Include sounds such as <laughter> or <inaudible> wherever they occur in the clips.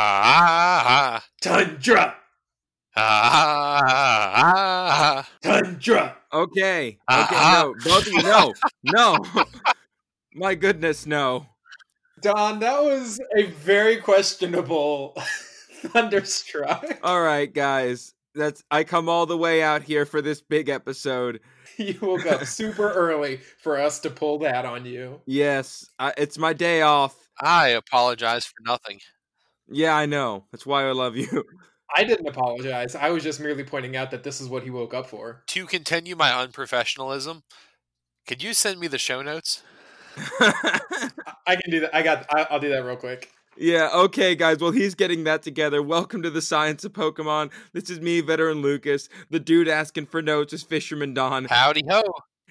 Ah, Tundra. ah, ah, Tundra. Okay. Okay. No. Both of you. No. <laughs> No. My goodness, no. Don, that was a very questionable <laughs> thunderstruck. All right, guys. That's I come all the way out here for this big episode. You woke up <laughs> super early for us to pull that on you. Yes, I, it's my day off. I apologize for nothing. Yeah, I know. That's why I love you. <laughs> I didn't apologize. I was just merely pointing out that this is what he woke up for. To continue my unprofessionalism, could you send me the show notes? <laughs> I- I can do that. I got. I'll do that real quick. yeah, okay, guys. Well, he's getting that together. Welcome to the Science of Pokemon. This is me, Veteran Lucas. The dude asking for notes is Fisherman Don, Howdy ho.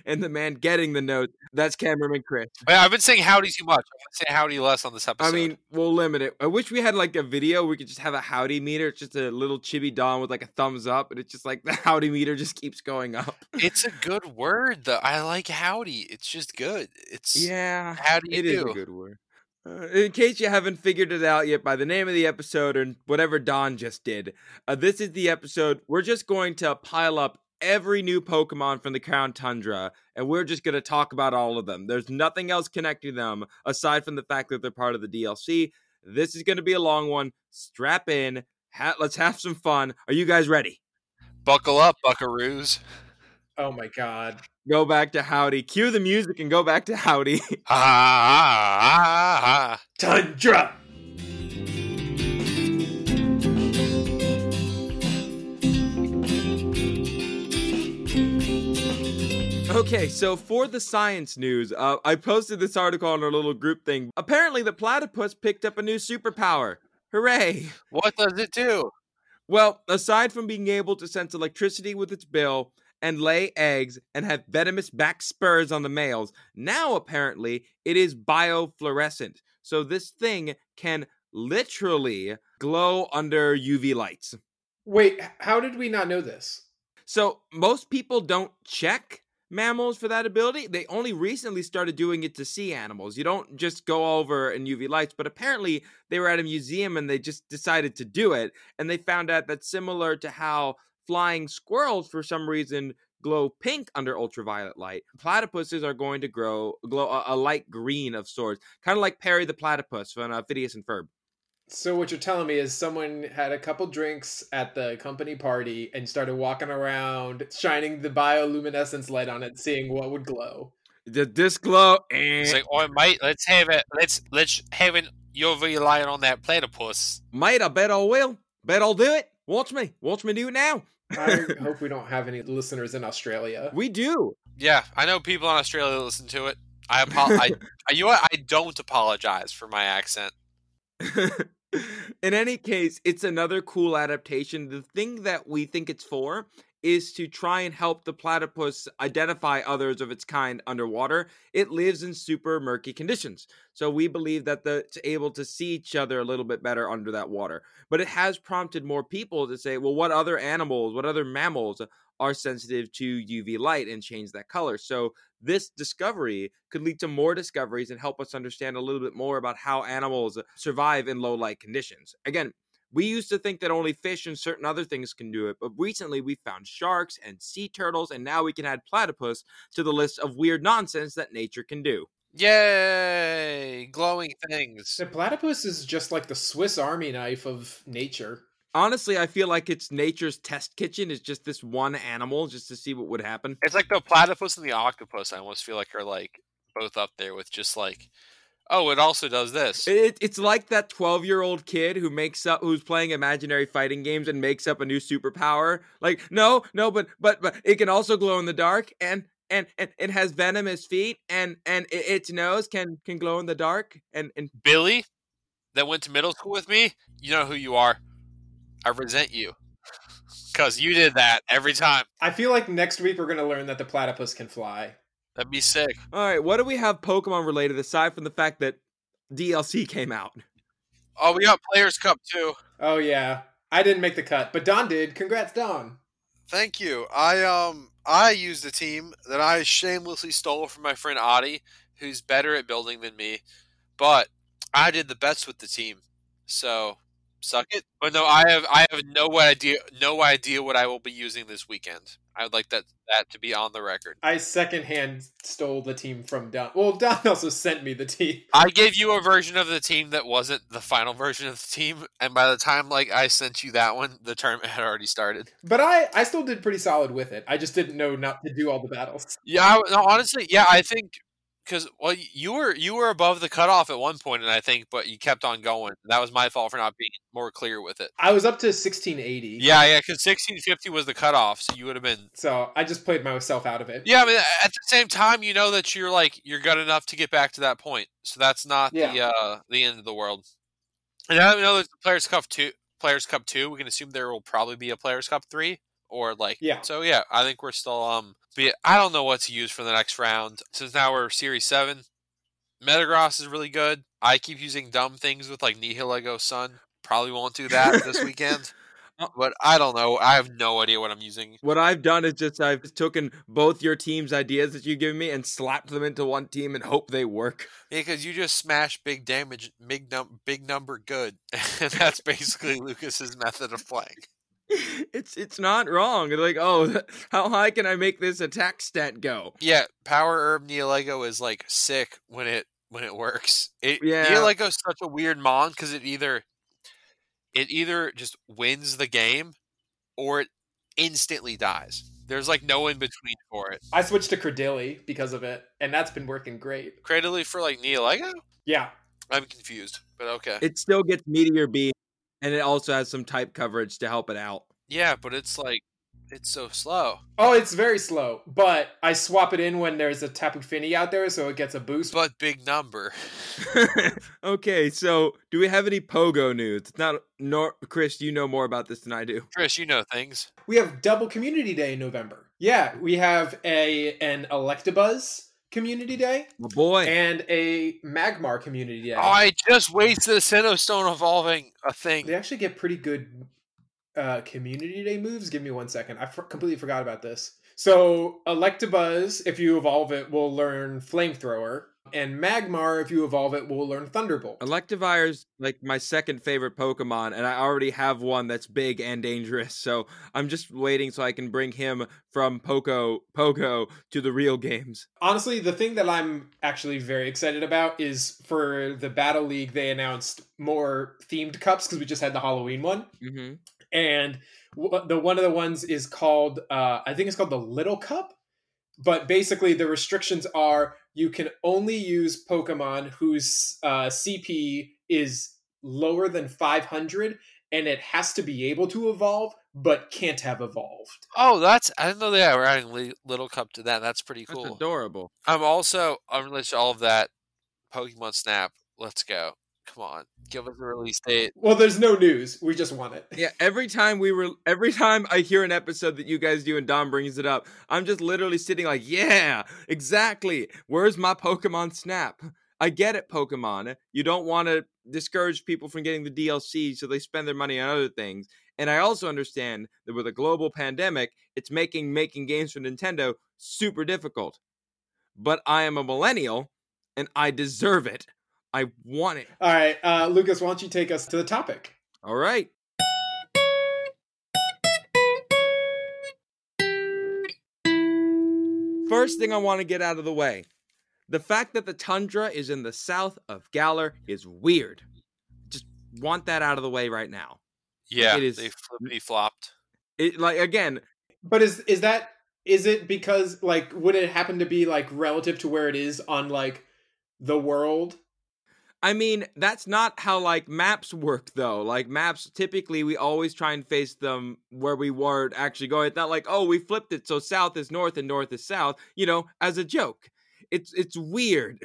And the man getting the notes that's Cameraman Chris. I've been saying howdy too much. I'm gonna say howdy less on this episode. I mean, we'll limit it. I wish we had like a video. We could just have a howdy meter. It's just a little chibi Don with like a thumbs up, and it's just like the <laughs> howdy meter just keeps going up. it's a good word though. I like howdy. It's just good. It's Yeah, how do you it is do? a good word. Uh, in case you haven't figured it out yet by the name of the episode and whatever Don just did, uh, this is the episode. We're just going to pile up every new Pokemon from the Crown Tundra, and we're just going to talk about all of them. There's nothing else connecting them aside from the fact that they're part of the DLC. This is going to be a long one. Strap in. Ha- let's <laughs> have some fun. Are you guys ready? Buckle up, buckaroos. Oh my god. Go back to Howdy. Cue the music and go back to Howdy. Ah, ah, ah, Tundra. Okay, so for the science news, uh, I posted this article on our little group thing. Apparently, the platypus picked up a new superpower. Hooray! What does it do? Well, aside from being able to sense electricity with its bill and lay eggs and have venomous back spurs on the males, now apparently it is biofluorescent. So this thing can literally glow under UV lights. Wait, how did we not know this? So most people don't check mammals for that ability. They only recently started doing it to sea animals. You don't just go over in UV lights, but apparently they were at a museum and they just decided to do it. And they found out that similar to how flying squirrels, for some reason, glow pink under ultraviolet light, platypuses are going to grow glow a, a light green of sorts, kind of like Perry the platypus from uh, and Ferb. So what you're telling me is someone had a couple drinks at the company party and started walking around shining the bioluminescence light on it, seeing what would glow. Did this glow? And... It's like, oh mate, let's have it. Let's let's have an UV light on that platypus. Mate, I bet I will. Bet I'll do it. Watch me. Watch me do it now. I <laughs> hope we don't have any listeners in Australia. We do. Yeah, I know people in Australia listen to it. I apo- I, I <laughs> you know what? I don't apologize for my accent. <laughs> In any case, it's another cool adaptation. The thing that we think it's for is to try and help the platypus identify others of its kind underwater. It lives in super murky conditions. So we believe that the, it's able to see each other a little bit better under that water. But it has prompted more people to say, well, what other animals, what other mammals are sensitive to UV light and change that color? So this discovery could lead to more discoveries and help us understand a little bit more about how animals survive in low light conditions. Again, we used to think that only fish and certain other things can do it, but recently we found sharks and sea turtles, and now we can add platypus to the list of weird nonsense that nature can do. Yay! Glowing things. The platypus is just like the Swiss Army knife of nature. Honestly, I feel like it's nature's test kitchen is just this one animal just to see what would happen. It's like the platypus and the octopus. I almost feel like are like both up there with just like, oh, it also does this. It, it's like that 12 year old kid who makes up, who's playing imaginary fighting games and makes up a new superpower. Like, no, no, but, but, but it can also glow in the dark and, and, and it has venomous feet and, and it, its nose can, can glow in the dark. And, and Billy, that went to middle school with me. You know who you are. I resent you because you did that every time. I feel like next week we're going to learn that the platypus can fly. That'd be sick. all right, what do we have Pokemon related aside from the fact that DLC came out? Oh, we got Players Cup too. Oh yeah, I didn't make the cut, but Don did. Congrats, Don. Thank you. I um I used a team that I shamelessly stole from my friend Adi, who's better at building than me, but I did the best with the team. So suck it. But no, I have I have no idea no idea what I will be using this weekend. I would like that that to be on the record. I secondhand stole the team from Don. Well, Don <laughs> also sent me the team. I gave you a version of the team that wasn't the final version of the team, and by the time like I sent you that one, the tournament <laughs> had already started. But I, I still did pretty solid with it. I just didn't know not to do all the battles. Yeah, I, no, honestly, yeah, I think because well, you were you were above the cutoff at one point, and I think, but you kept on going. That was my fault for not being more clear with it. I was up to 1680. Yeah, yeah, because sixteen fifty was the cutoff, so you would have been. So I just played myself out of it. Yeah, I mean, at the same time, you know that you're like you're good enough to get back to that point, so that's not the uh the end of the world. And we know there's a Players Cup two, Players Cup two, we can assume there will probably be a Players Cup three, or like Yeah. So yeah, I think we're still um. Be I don't know what to use for the next round since now we're Series seven. Metagross is really good. I keep using dumb things with like Nihilego Sun. Probably won't do that this <laughs> weekend. Uh, But I don't know. I have no idea what I'm using. What I've done is just I've taken both your team's ideas that you've given me and slapped them into one team and hope they work. Yeah, because you just smash big damage, big num, big number, good, <laughs> and that's basically <laughs> Lucas's method of playing. <laughs> It's it's not wrong. Like, oh, <laughs> how high can I make this attack stat go? Yeah, Power Herb Nihilego is like sick when it when it works. It Yeah. Nihilego is such a weird mon because it either it either just wins the game or it instantly dies. There's like no in between for it. I switched to Cradily because of it, and that's been working great. Cradily for like Nihilego? Yeah. I'm confused, but okay. It still gets meteor beam, and it also has some type coverage to help it out. yeah, but it's like it's so slow. Oh, it's very slow, but I swap it in when there's a Tapu Fini out there, so it gets a boost. But big number. <laughs> okay, so do we have any Pogo news? It's not nor Chris. You know more about this than I do. Chris, you know things. We have double Community Day in November. Yeah, we have a an Electabuzz Community Day My boy. and a Magmar Community Day. Oh, I just wasted a Sinnoh Stone evolving a thing. They actually get pretty good uh, Community Day moves. Give me one second. I for- completely forgot about this. So Electabuzz, if you evolve it, will learn Flamethrower, and Magmar, if you evolve it, will learn Thunderbolt. Electivire's like my second favorite Pokemon, and I already have one that's big and dangerous. So I'm just waiting so I can bring him from Poco Pogo to the real games. Honestly, the thing that I'm actually very excited about is for the Battle League, they announced more themed cups because we just had the Halloween one. Mm-hmm. and the one of the ones is called uh, I think it's called the Little Cup. But basically, the restrictions are you can only use Pokemon whose uh, CP is lower than 500, and it has to be able to evolve, but can't have evolved. Oh, that's I didn't know they were adding Little Cup to that. That's pretty cool. That's cool. adorable. I'm also unrelated to all of that. Pokemon Snap. Let's go. Come on, give us a release date. Well, there's no news. We just want it. Yeah, every time we were, every time I hear an episode that you guys do and Don brings it up, I'm just literally sitting like, yeah, exactly. Where's my Pokemon Snap? I get it, Pokemon. You don't want to discourage people from getting the DLC, so they spend their money on other things. And I also understand that with a global pandemic, it's making making games for Nintendo super difficult. But I am a millennial, and I deserve it. I want it. All right, uh, Lucas, why don't you take us to the topic? All right. First thing I want to get out of the way the fact that the tundra is in the south of Galar is weird. Just want that out of the way right now. Yeah, It is- they flippity flopped. It like again, But is is that is it because like would it happen to be like relative to where it is on like the world? I mean, that's not how like maps work though. Like maps typically we always try and face them where we weren't actually going. It's not like, oh, we flipped it so south is north and north is south, you know, as a joke. It's it's weird.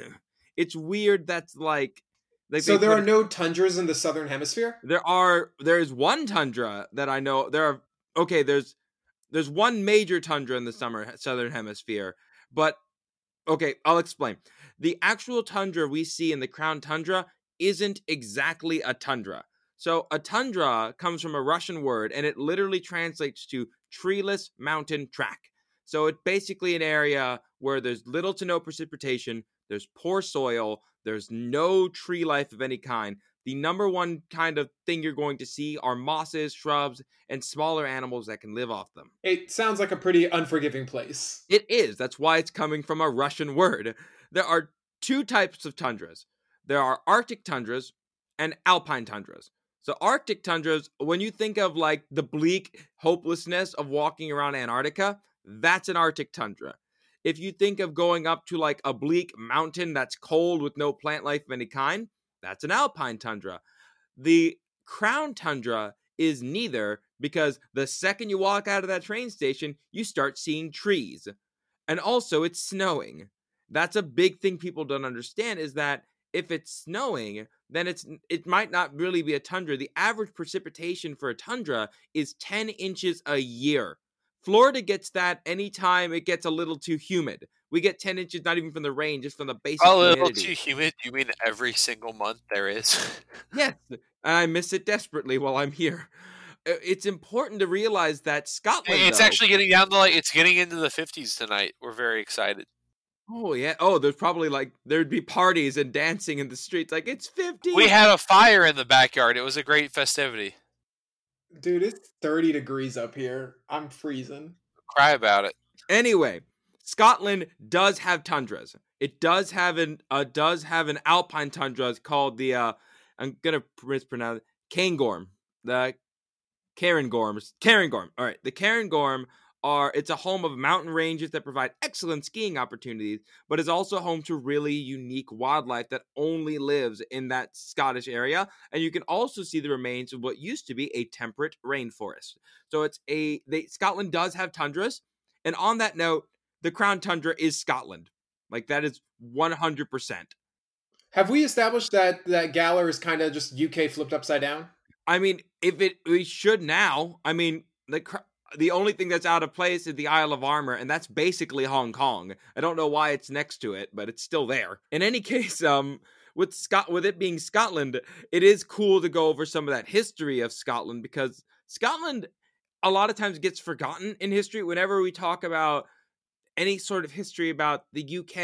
It's weird that's like like so there are it- no tundras in the southern hemisphere. there are there is one tundra that I know. There are okay. There's there's one major tundra in the summer southern hemisphere, but okay, I'll explain. The actual tundra we see in the crown tundra isn't exactly a tundra. So a tundra comes from a Russian word, and it literally translates to treeless mountain track. So it's basically an area where there's little to no precipitation, there's poor soil, there's no tree life of any kind. the number one kind of thing you're going to see are mosses, shrubs, and smaller animals that can live off them. It sounds like a pretty unforgiving place. It is. That's why it's coming from a Russian <laughs> word. There are two types of tundras there are Arctic tundras and alpine tundras. So, Arctic tundras, when you think of like the bleak hopelessness of walking around Antarctica, that's an Arctic tundra. If you think of going up to like a bleak mountain that's cold with no plant life of any kind, that's an alpine tundra. The crown tundra is neither because the second you walk out of that train station, you start seeing trees. And also, it's snowing. That's a big thing people don't understand is that if it's snowing, then it's it might not really be a tundra. The average precipitation for a tundra is 10 inches a year. Florida gets that anytime it gets a little too humid. We get 10 inches not even from the rain, just from the basic A little humidity. too humid. You mean every single month there is? Yes, <laughs> and I miss it desperately while I'm here. It's important to realize that Scotland. it's though- actually getting down to like it's getting into the 50s tonight. We're very excited. Oh yeah. Oh, there's probably like there'd be parties and dancing in the streets. Like it's 50. We had a fire in the backyard. It was a great festivity. Dude, it's 30 degrees up here. I'm freezing. Cry about it. Anyway, Scotland does have tundras. It does have an uh, does have an alpine tundra it's called the uh I'm gonna mispronounce it Cairngorm. The Cairngorms. Cairngorm. All right. The Cairngorm are it's a home of mountain ranges that provide excellent skiing opportunities, but is also home to really unique wildlife that only lives in that Scottish area. And you can also see the remains of what used to be a temperate rainforest. So it's a they Scotland does have tundras. And on that note, the Crown Tundra is Scotland. Like that is 100%. Have we established that that Galar is kind of just UK flipped upside down? I mean, if it we should now. I mean, the the only thing that's out of place is the Isle of Armor, and that's basically Hong Kong. I don't know why it's next to it, but it's still there. In any <laughs> case, um, with Scot with it being Scotland, it is cool to go over some of that history of Scotland because Scotland a lot of times gets forgotten in history whenever we talk about any sort of history about the UK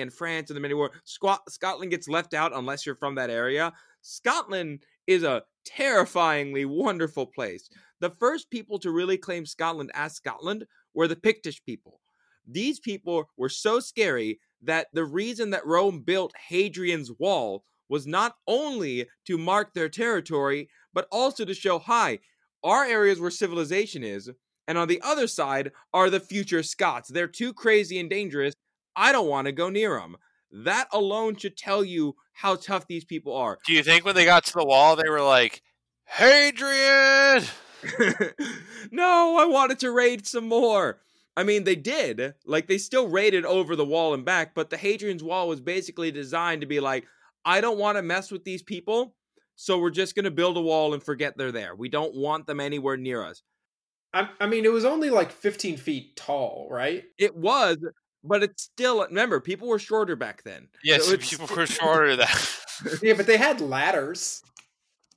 and France and the many war. Squat- Scotland gets left out unless you're from that area. Scotland is a terrifyingly wonderful place. The first people to really claim Scotland as Scotland were the Pictish people. These people were so scary that the reason that Rome built Hadrian's Wall was not only to mark their territory, but also to show, hi, our areas where civilization is, and on the other side are the future Scots. They're too crazy and dangerous. I don't want to go near them. That alone should tell you how tough these people are. Do you think when they got to the wall, they were like, Hadrian? <laughs> no, I wanted to raid some more. I mean, they did. Like, they still raided over the wall and back, but the Hadrian's Wall was basically designed to be like, I don't want to mess with these people, so we're just going to build a wall and forget they're there. We don't want them anywhere near us. I, I mean, it was only like 15 feet tall, right? It was, but it's still, remember, people were shorter back then. Yes, So people were shorter than <laughs> that. Yeah, but they had ladders.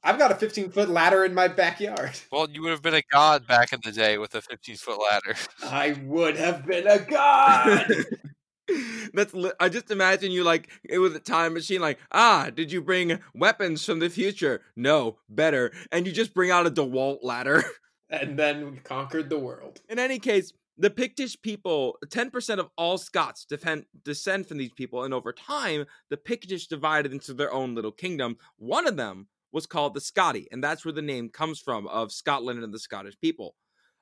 I've got a 15 foot ladder in my backyard. <laughs> well, you would have been a god back in the day with a 15 foot ladder. <laughs> I would have been a god. <laughs> That's li- I just imagine you like it was a time machine. Like, ah, did you bring weapons from the future? No, better. And you just bring out a Dewalt ladder. and then we conquered the world. In any case, the Pictish people, ten percent of all Scots defend, descend from these people, and over time, the Pictish divided into their own little kingdom. One of them was called the Scotty, and that's where the name comes from of Scotland and the Scottish people.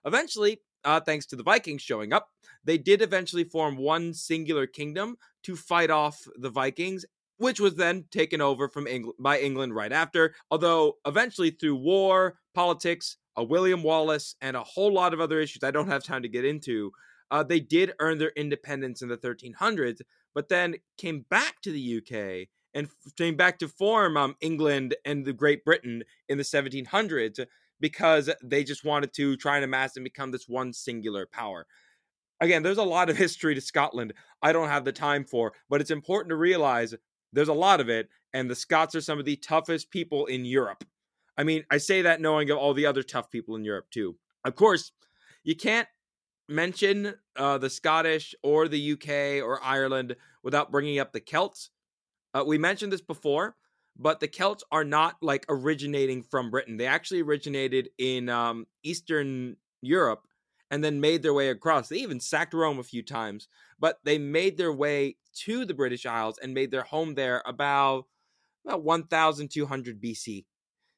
Eventually, uh, thanks to the Vikings showing up, they did eventually form one singular kingdom to fight off the Vikings, which was then taken over from England by England right after. Although eventually, through war, politics, a William Wallace, and a whole lot of other issues I don't have time to get into, uh, they did earn their independence in the 1300s, but then came back to the UK and came back to form um, England and the Great Britain in the 1700s because they just wanted to try and amass and become this one singular power. Again, there's a lot of <laughs> history to Scotland I don't have the time for, but it's important to realize there's a lot of it, and the Scots are some of the toughest people in Europe. I mean, I say that knowing of all the other tough people in Europe too. Of course, you can't mention uh, the Scottish or the UK or Ireland without bringing up the Celts. Uh, we mentioned this before, but the Celts are not like originating from Britain. They actually originated in um, Eastern Europe and then made their way across. They even sacked Rome a few times, but they made their way to the British Isles and made their home there about about 1200 BC.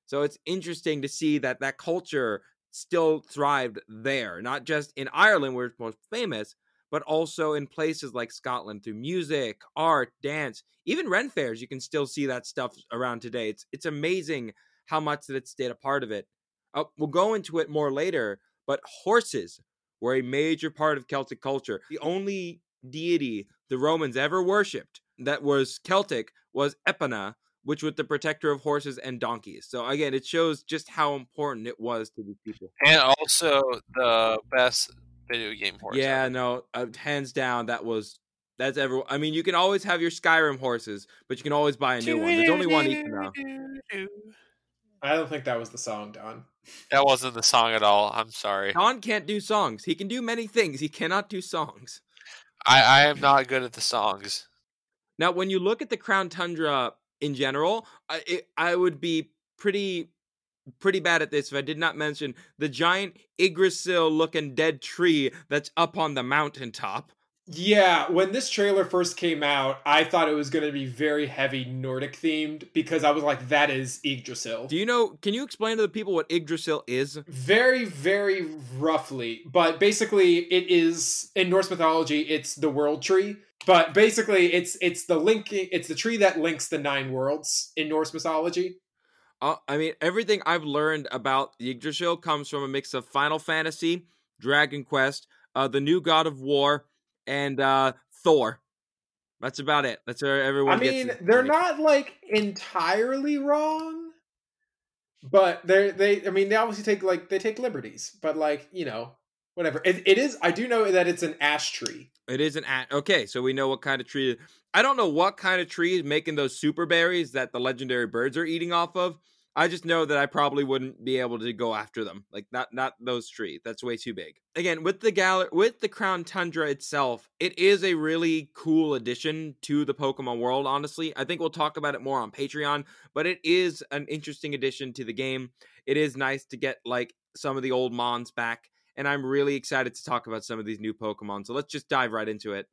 So it's interesting to see that that culture still thrived there, not just in Ireland where it's most famous, but also in places like Scotland through music, art, dance, even Ren fairs. You can still see that stuff around today. It's it's amazing how much that it stayed a part of it. Uh, we'll go into it more later, but horses were a major part of Celtic culture. The only deity the Romans ever worshipped that was Celtic was Epona, which was the protector of horses and donkeys. So again, it shows just how important it was to these people. And also the best video game horse. Yeah, no, uh, hands down, that was that's everyone. I mean, you can always have your Skyrim horses, but you can always buy a new one. There's only one each now. I don't think that was the song, Don. That wasn't the song at all. I'm sorry. Don can't do songs. He can do many things. He cannot do songs. I, I am not good at the songs. Now, when you look at the Crown Tundra in general, I, it, I would be pretty pretty bad at this if I did not mention the giant Yggdrasil looking dead tree that's up on the mountaintop. Yeah, when this trailer first came out, I thought it was going to be very heavy Nordic themed because I was like, that is Yggdrasil. Do you know, can you explain to the people what Yggdrasil is? Very, very roughly. But basically, it is, in Norse mythology, it's the world tree. But basically, it's it's the linking, it's the tree that links the nine worlds in Norse mythology. Uh, I mean, everything I've learned about Yggdrasil comes from a mix of Final Fantasy, Dragon Quest, uh, the new God of War, and uh, Thor. That's about it. That's where everyone. I mean, they're not like entirely wrong, but they're they. I mean, they obviously take like they take liberties, but like you know, whatever. It, it is. I do know that it's an ash tree. It is an ash. Okay, so we know what kind of tree. I don't know what kind of tree is making those super berries that the legendary birds are eating off of. I just know that I probably wouldn't be able to go after them. Like not not those three. That's way too big. Again, with the gal with the Crown Tundra itself, it is a really cool addition to the Pokemon world, honestly. I think we'll talk about it more on Patreon, but it is an interesting addition to the game. It is nice to get like some of the old Mons back, and I'm really excited to talk about some of these new Pokemon. So let's just dive right into it.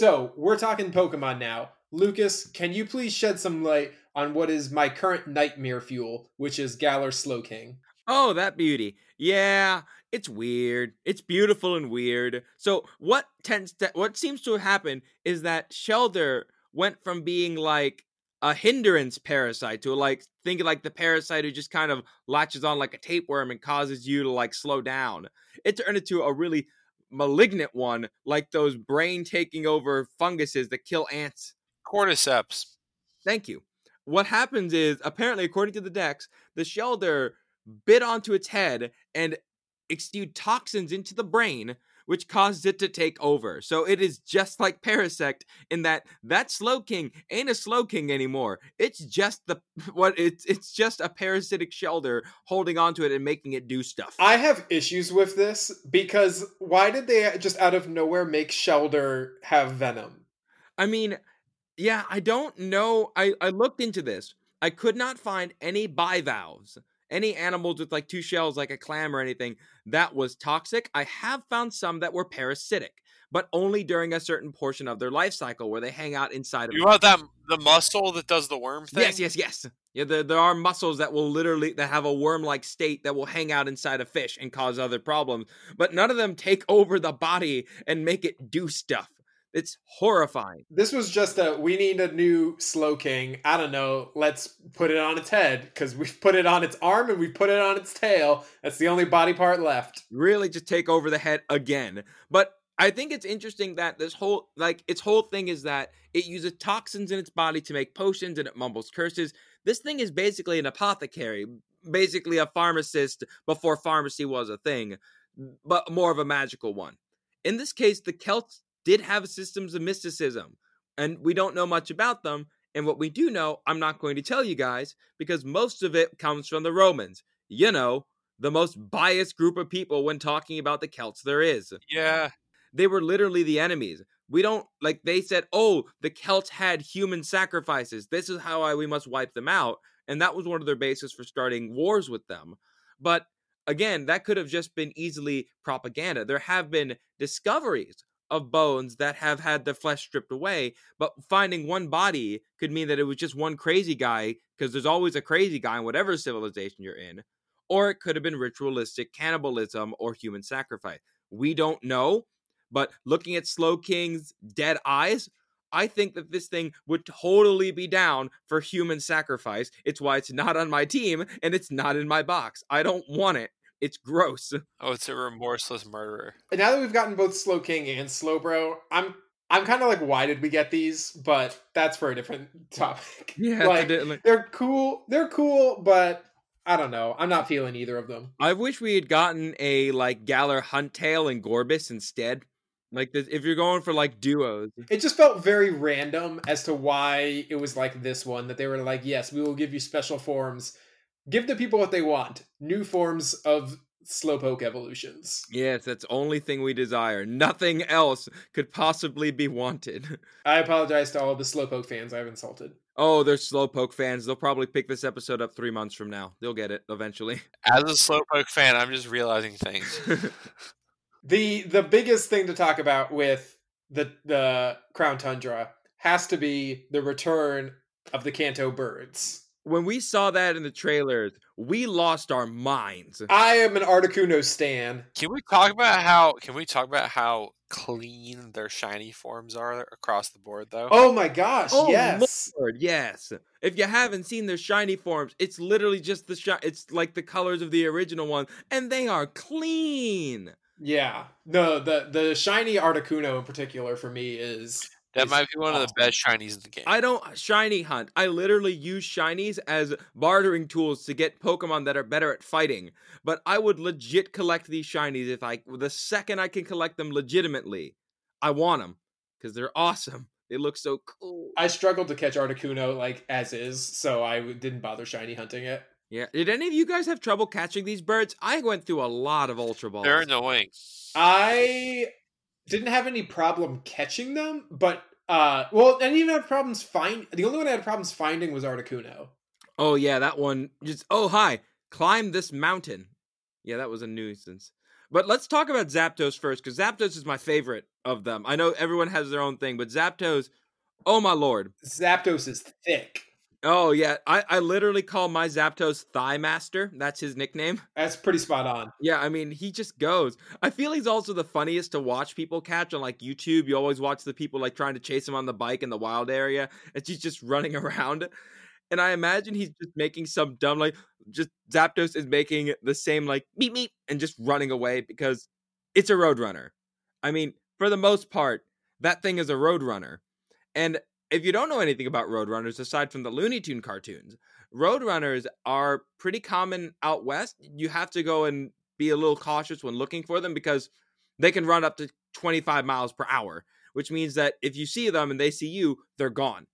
So we're talking Pokemon now. Lucas, can you please shed some light on what is my current nightmare fuel, which is Galar Slowking? Oh, that beauty. Yeah, it's weird. It's beautiful and weird. So what tends to what seems to happen is that Shellder went from being like a hindrance parasite to like thinking like the parasite who just kind of latches on like a tapeworm and causes you to like slow down. It turned into a really malignant one, like those brain taking over funguses that kill ants. Cordyceps. Thank you. What happens is, apparently, according to the Dex, the Shellder bit onto its head and exude toxins into the brain, which causes it to take over. So it is just like Parasect in that that Slow King ain't a Slow King anymore. It's just the <laughs> what it's it's just a parasitic Shellder holding onto it and making it do stuff. I have issues with this because why did they just out of nowhere make Shellder have venom? I mean, yeah, I don't know. I I looked into this. I could not find any bivalves any animals with like two shells, like a clam or anything, that was toxic. I have found some that were parasitic, but only during a certain portion of their life cycle where they hang out inside of. You want that the mussel that does the worm thing? Yes, yes, yes. Yeah, there, there are mussels that will literally that have a worm-like state that will hang out inside a fish and cause other problems, but none of them take over the body and make it do stuff. It's horrifying. This was just a we need a new slow king. I don't know. Let's put it on its head because we've put it on its arm and we put it on its tail. That's the only body part left. Really, just take over the head again. But I think it's interesting that this whole like its whole thing is that it uses toxins in its body to make potions and it mumbles curses. This thing is basically an apothecary, basically a pharmacist before pharmacy was a thing, but more of a magical one. In this case, the Celts did have systems of mysticism, and we don't know much about them. And what we do know, I'm not going to tell you guys because most of it comes from the Romans. You know, the most biased group of people when talking about the Celts there is. Yeah. They were literally the enemies. We don't like they said, "Oh, the Celts had human sacrifices. This is how I, we must wipe them out." And that was one of their bases for starting wars with them. But again, that could have just been easily propaganda. There have been discoveries of bones that have had the flesh stripped away, but finding one body could mean that it was just one crazy guy, because there's always a crazy guy in whatever civilization you're in, or it could have been ritualistic cannibalism or human sacrifice. We don't know, but looking at Slow King's dead eyes, I think that this thing would totally be down for human sacrifice. It's why it's not on my team and it's not in my box. I don't want it. It's gross. <laughs> Oh, it's a remorseless murderer. And now that we've gotten both Slow King and Slowbro, I'm I'm kind of like, why did we get these? But that's for a different <laughs> topic. Yeah, like evidently. they're cool. They're cool, but I don't know. I'm not feeling either of them. I wish we had gotten a like Galar Huntail and Gorebyss instead. Like this, if you're going for like duos, It just felt very random as to why it was like this one that they were like, yes, we will give you special forms. Give the people what they want. New forms of slowpoke evolutions. yes, that's the only thing we desire. Nothing else could possibly be wanted. <laughs> I apologize to all the slowpoke fans I've insulted. Oh, they're Slowpoke fans. They'll probably pick this episode up three months from now. They'll get it eventually. As a Slowpoke fan, I'm just realizing things. <laughs> The the biggest thing to talk about with the the Crown Tundra has to be the return of the Kanto birds. When we saw that in the trailers, we lost our minds. I am an Articuno stan. Can we talk about how? Can we talk about how clean their shiny forms are across the board, though? Oh my gosh, Oh, yes. Lord, yes. If you haven't seen their shiny forms, it's literally just the shi- It's like the colors of the original one, and they are clean. Yeah. No, the the shiny Articuno in particular for me is that is might be one of the best shinies in the game. I don't shiny hunt. I literally use shinies as bartering tools to get Pokemon that are better at fighting. But I would legit collect these shinies if I the second I can collect them legitimately. I want them because they're awesome. They look so cool. I struggled to catch Articuno like as is, so I didn't bother shiny hunting it. Yeah. Did any of you guys have trouble catching these birds? I went through a lot of Ultra Balls. They're annoying. I didn't have any problem catching them, but uh well, I didn't even have problems find the only one I had problems finding was Articuno. Oh yeah, that one just oh hi, climb this mountain. Yeah, that was a nuisance. But let's talk about Zapdos first, because Zapdos is my favorite of them. I know everyone has their own thing, but Zapdos, oh my lord. Zapdos is thick. Oh yeah, I, I literally call my Zapdos Thigh Master. That's his nickname. That's pretty spot on. Yeah, I mean he just goes. I feel he's also the funniest to watch people catch on like YouTube. You always watch the people like trying to chase him on the bike in the wild area, and he's just <laughs> running around. And I imagine he's just making some dumb like just Zapdos is making the same like beep beep and just running away because it's a roadrunner. I mean, for the most part, that thing is a roadrunner. And if you don't know anything about roadrunners aside from the Looney Tune cartoons, roadrunners are pretty common out west. You have to go and be a little cautious when looking for them because they can run up to 25 miles per hour, which means that if you see them and they see you, they're gone.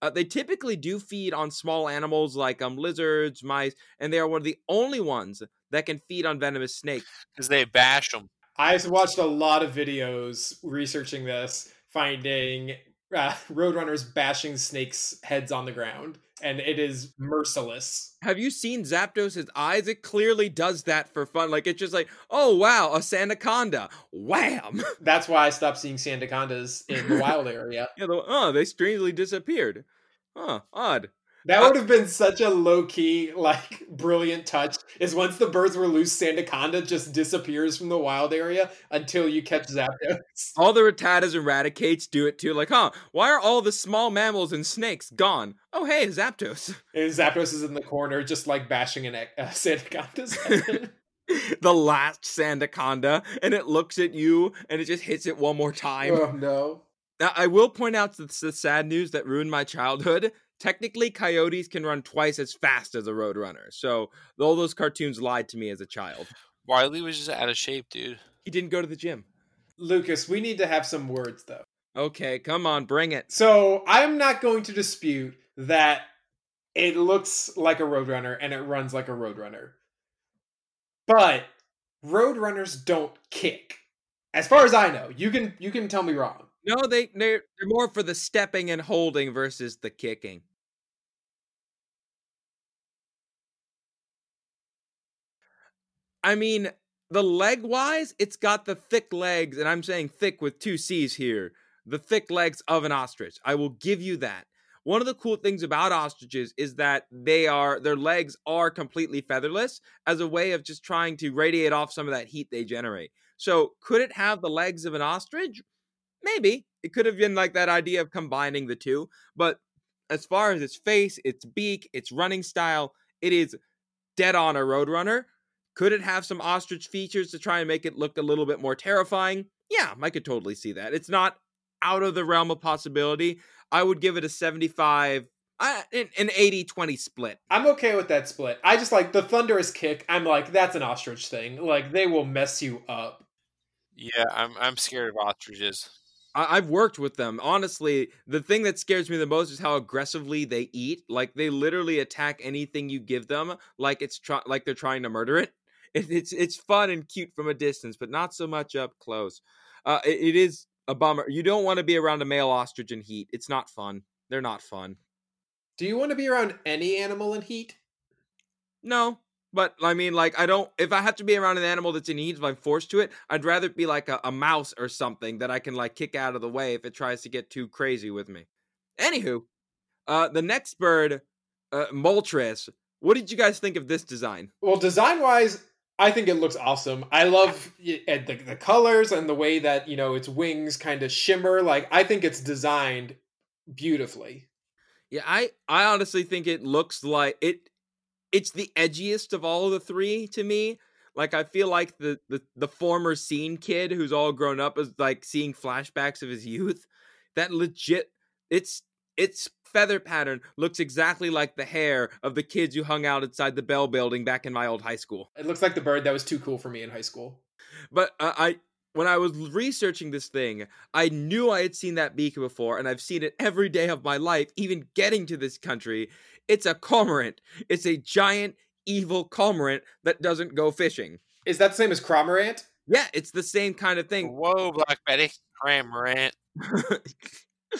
Uh, they typically do feed on small animals like um lizards, mice, and they are one of the only ones that can feed on venomous snakes. because they bash them. I've watched a lot of videos researching this, finding uh, roadrunners bashing snakes' heads on the ground, and it is merciless. Have you seen Zapdos' eyes? It clearly does that for fun. Like it's just like, oh wow, a Sandaconda. Wham! <laughs> That's why I stopped seeing Sandacondas in the wild area. <laughs> Yeah, the- oh, they strangely disappeared. Huh, odd. That would have been such a low key, like brilliant touch. Is once the birds were loose, Sandaconda just disappears from the wild area until you catch Zapdos. All the Rattatas and Raticates do it too. Like, huh, why are all the small mammals and snakes gone? Oh, hey, Zapdos. And Zapdos is in the corner, just like bashing an uh, Sandaconda's <laughs> head. the last Sandaconda, and it looks at you and it just hits it one more time. oh no! Now, I will point out the, the sad news that ruined my childhood. Technically, coyotes can run twice as fast as a roadrunner. So, all those cartoons lied to me as a child. Wiley was just out of shape, dude. He didn't go to the gym. Lucas, we need to have some words though. Okay, come on, bring it. So I'm not going to dispute that it looks like a Roadrunner and it runs like a Roadrunner. But Roadrunners don't kick. As far as I know, you can you can tell me wrong. No, they they're, they're more for the stepping and holding versus the kicking. I mean, the leg wise, it's got the thick legs, and I'm saying thick with two C's here. The thick legs of an ostrich. I will give you that. One of the cool things about ostriches is that they are their legs are completely featherless as a way of just trying to radiate off some of that heat they generate. So, could it have the legs of an ostrich? Maybe. It could have been like that idea of combining the two, but as far as its face, its beak, its running style, it is dead on a roadrunner. Could it have some ostrich features to try and make it look a little bit more terrifying? Yeah, I could totally see that. It's not out of the realm of possibility. I would give it a 75 uh, an 80 20 split. I'm okay with that split. I just like the thunderous kick. I'm like, that's an ostrich thing. Like, they will mess you up. Yeah, I'm I'm scared of ostriches. I, have worked with them. Honestly, the thing that scares me the most is how aggressively they eat. Like they literally attack anything you give them, like it's try- like they're trying to murder it. It. It's it's fun and cute from a distance, but not so much up close. Uh, it, it is a bummer. You don't want to be around a male ostrich in heat. It's not fun. They're not fun. Do you want to be around any animal in heat? No, but I mean, like, I don't. If I have to be around an animal that's in heat, if I'm forced to it, I'd rather be like a, a mouse or something that I can like kick out of the way if it tries to get too crazy with me. Anywho, uh, the next bird, uh, Moltres. What did you guys think of this design? Well, design wise, I think it looks awesome. I love eh, the, the colors and the way that you know its wings kind of shimmer. Like I think it's designed beautifully. Yeah, I I honestly think it looks like it it's the edgiest of all of the three to me. Like I feel like the the the former scene kid who's all grown up is like seeing flashbacks of his youth. That legit it's its feather pattern looks exactly like the hair of the kids who hung out inside the Bell building back in my old high school. It looks like the bird that was too cool for me in high school. But uh, I when I was researching this thing, I knew I had seen that beak before, and I've seen it every day of my life, even getting to this country. It's a cormorant. It's a giant evil cormorant that doesn't go fishing. Is that the same as cormorant? Yeah, it's the same kind of thing. Whoa, Black Betty, cormorant. <laughs>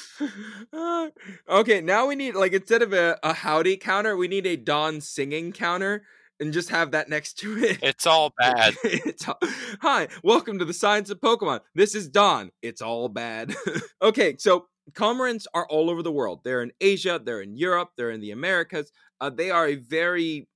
<laughs> okay, now we need like instead of a, a howdy counter, we need a Don singing counter and just have that next to it. It's all <laughs> bad. it's all, Hi, welcome to the science of Pokemon. This is Don. It's all bad. <laughs> okay, so cormorants are all over the world. They're in Asia, they're in Europe, they're in the Americas. Uh, they are a very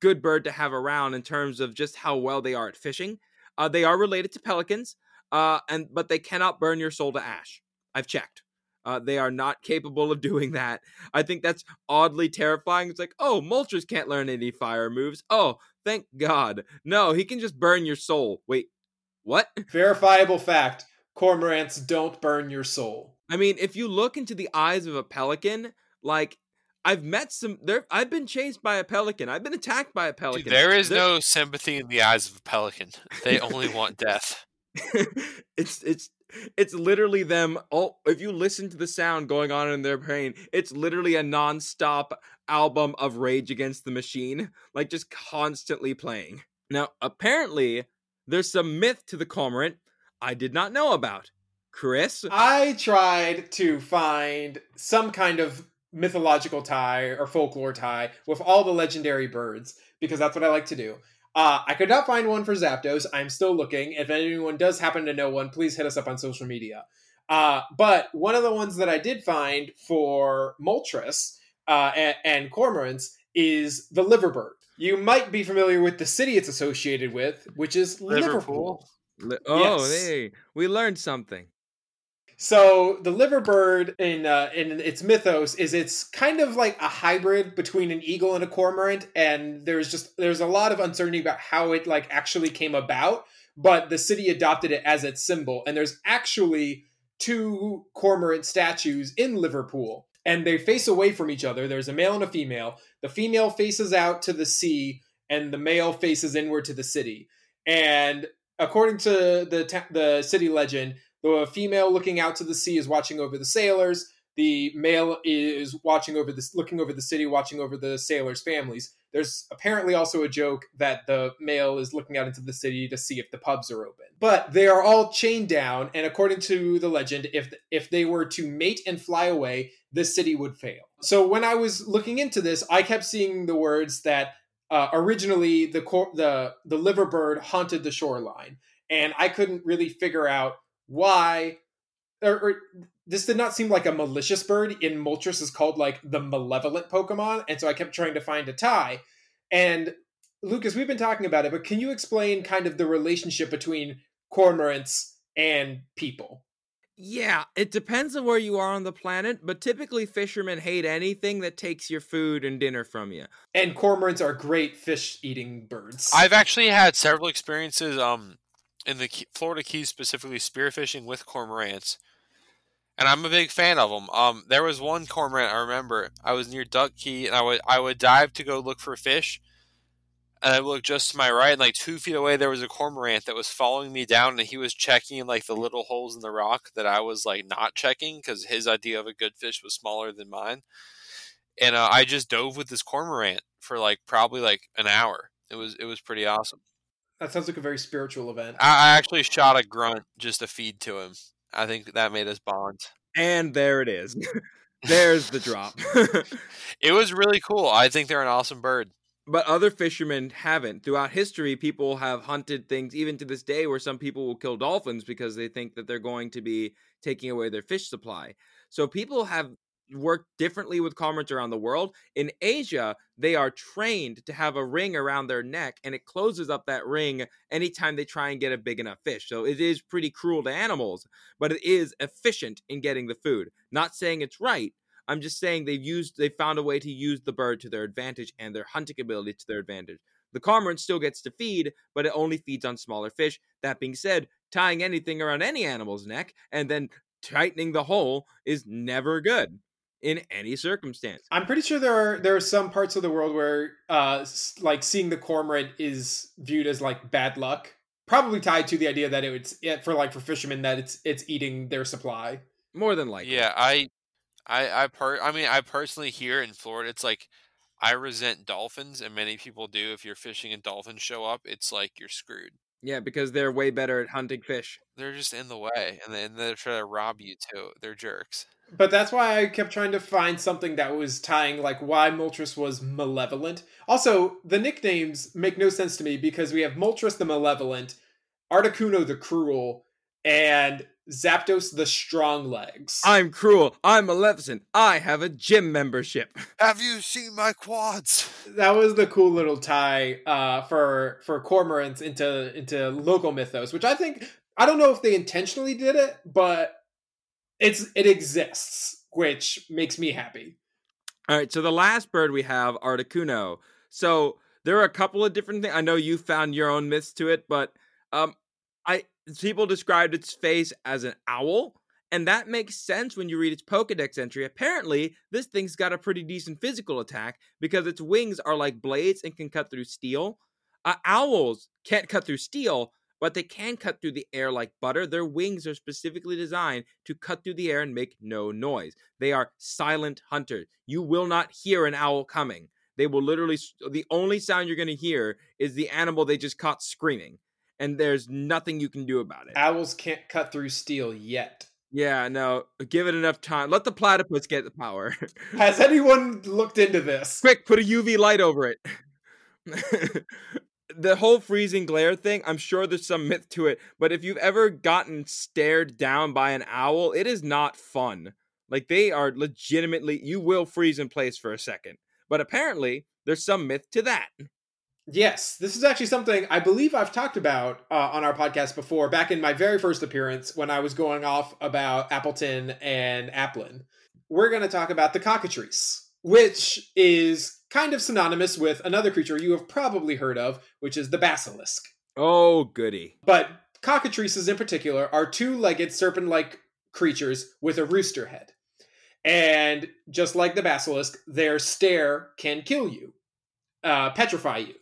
good bird to have around in terms of just how well they are at fishing. Uh, they are related to pelicans, uh, and but they cannot burn your soul to ash. I've checked. Uh, they are not <laughs> capable of doing that. I think that's oddly terrifying. It's like, oh, Moltres can't learn any fire moves. Oh, thank God. No, he can just burn your soul. Wait, what? <laughs> Verifiable fact cormorants don't burn your soul. I mean, if you look into the eyes of a pelican, like I've met some there I've been chased by a pelican. I've been attacked by a pelican. Dude, there is there, no sympathy in the eyes of a pelican. They only want <laughs> death. it's it's it's literally them all if you listen to the sound going on in their brain, it's literally a non-stop album of Rage Against the Machine, like just constantly playing. Now, apparently, there's some myth to the cormorant I did not know about. Chris? I tried to find some kind of mythological tie or folklore tie with all the legendary birds because that's what I like to do. Uh, I could not find one for Zapdos. I'm still looking. If anyone does happen to know one, please hit us up on social media. Uh, but one of the ones that I did find for Moltres uh, and, and cormorants is the liverbird. You might be familiar with the city it's associated with, which is Liverpool. Liverpool. Oh, yes. hey, we learned something. So the liverbird in uh, in its mythos is it's kind of like a hybrid between an eagle and a cormorant, and there's just there's a lot of uncertainty about how it like actually came about. But the city adopted it as its symbol, and there's actually two cormorant statues in Liverpool, and they face away from each other. There's a male and a female. The female faces out to the sea, and the male faces inward to the city. And according to the the city legend the female looking out to the sea is watching over the sailors. the male is watching over this, looking over the city, watching over the sailors' families. There's apparently also a joke that the male is looking out into the city to see if the pubs are open. But they are all chained down, and according to the legend, if if they were to mate and fly away, the city would fail. So when I was looking into this, I kept seeing the words that uh, originally the cor- the the liverbird haunted the shoreline, and I couldn't really figure out why. Or, or this did not seem like a malicious bird. In Moltres is called like the malevolent Pokemon, and so I kept trying to find a tie. And Lucas, we've been talking about it, but can you explain kind of the relationship between cormorants and people? Yeah, it depends on where you are on the planet, but typically fishermen hate anything that takes your food and dinner from you. And cormorants are great fish eating birds. I've actually had several experiences um in the Florida Keys specifically spearfishing with cormorants. And I'm a big fan of them. Um, there was one cormorant I remember. I was near Duck Key, and I would I would dive to go look for fish, and I looked just to my right, and like two feet away, there was a cormorant that was following me down, and he was checking like the little holes in the rock that I was like not checking because his idea of a good fish was smaller than mine. And uh, I just dove with this cormorant for like probably like an hour. It was it was pretty awesome. That sounds like a very spiritual event. I, I actually shot a grunt just to feed to him. I think that made us bond. And there it is. <laughs> There's the drop. <laughs> it was really cool. I think they're an awesome bird but other fishermen haven't. Throughout history, people have hunted things, even to this day, where some people will kill dolphins because they think that they're going to be taking away their fish supply. So people have worked differently with cormorants around the world. In Asia, they are trained to have a ring around their neck and it closes up that ring anytime they try and get a big enough fish. So it is pretty cruel to animals, but it is efficient in getting the food. Not saying it's right, I'm just saying they've used they found a way to use the bird to their advantage and their hunting ability to their advantage. The cormorant still gets to feed, but it only feeds on smaller fish. That being said, tying anything around any animal's neck and then tightening the hole is never good in any circumstance. I'm pretty sure there are there are some parts of the world where uh like seeing the cormorant is viewed as like bad luck. Probably tied to the idea that it's it, for like for fishermen that it's it's eating their supply. More than likely. Yeah, I I I per I mean I personally here in Florida it's like I resent dolphins and many people do if you're fishing and dolphins show up it's like you're screwed. Yeah, because they're way better at hunting fish. They're just in the way and then they're trying to rob you too. They're jerks. But that's why I kept trying to find something that was tying like why Moltres was malevolent. Also, the nicknames make no sense to me because we have Moltres the Malevolent, Articuno the Cruel, and Zapdos the Strong Legs. I'm cruel. I'm Maleficent. I have a gym membership. <laughs> Have you seen my quads? That was the cool little tie uh, for for cormorants into into local mythos, which I think I don't know if they intentionally did it, but it's it exists, which makes me happy. All right, so the last bird we have, Articuno. So there are a couple of different things. I know you found your own myths to it, but um, I people described its face as an owl, and that makes sense when you read its Pokedex entry. Apparently, this thing's got a pretty decent physical attack because its wings are like blades and can cut through steel. Uh, owls can't cut through steel, but they can cut through the air like butter. Their wings are specifically designed to cut through the air and make no noise. They are silent hunters. You will not hear an owl coming. They will literally, the only sound you're going to hear is the animal they just caught screaming and there's nothing you can do about it. Owls can't cut through steel yet. Yeah, no. Give it enough time. Let the platypus get the power. <laughs> Has anyone looked into this? Quick, put a UV light over it. <laughs> the whole freezing glare thing, I'm sure there's some myth to it, but if you've ever gotten stared down by an owl, it is not fun. Like they are legitimately you will freeze in place for a second. But apparently, there's some myth to that. Yes, this is actually something I believe I've talked about uh, on our podcast before, back in my very first appearance when I was going off about Appletun and Applin. We're going to talk about the cockatrice, which is kind of synonymous with another creature you have probably heard of, which is the basilisk. Oh, goody. But cockatrices in particular are two legged serpent like creatures with a rooster head. And just like the basilisk, their stare can kill you, uh, petrify you.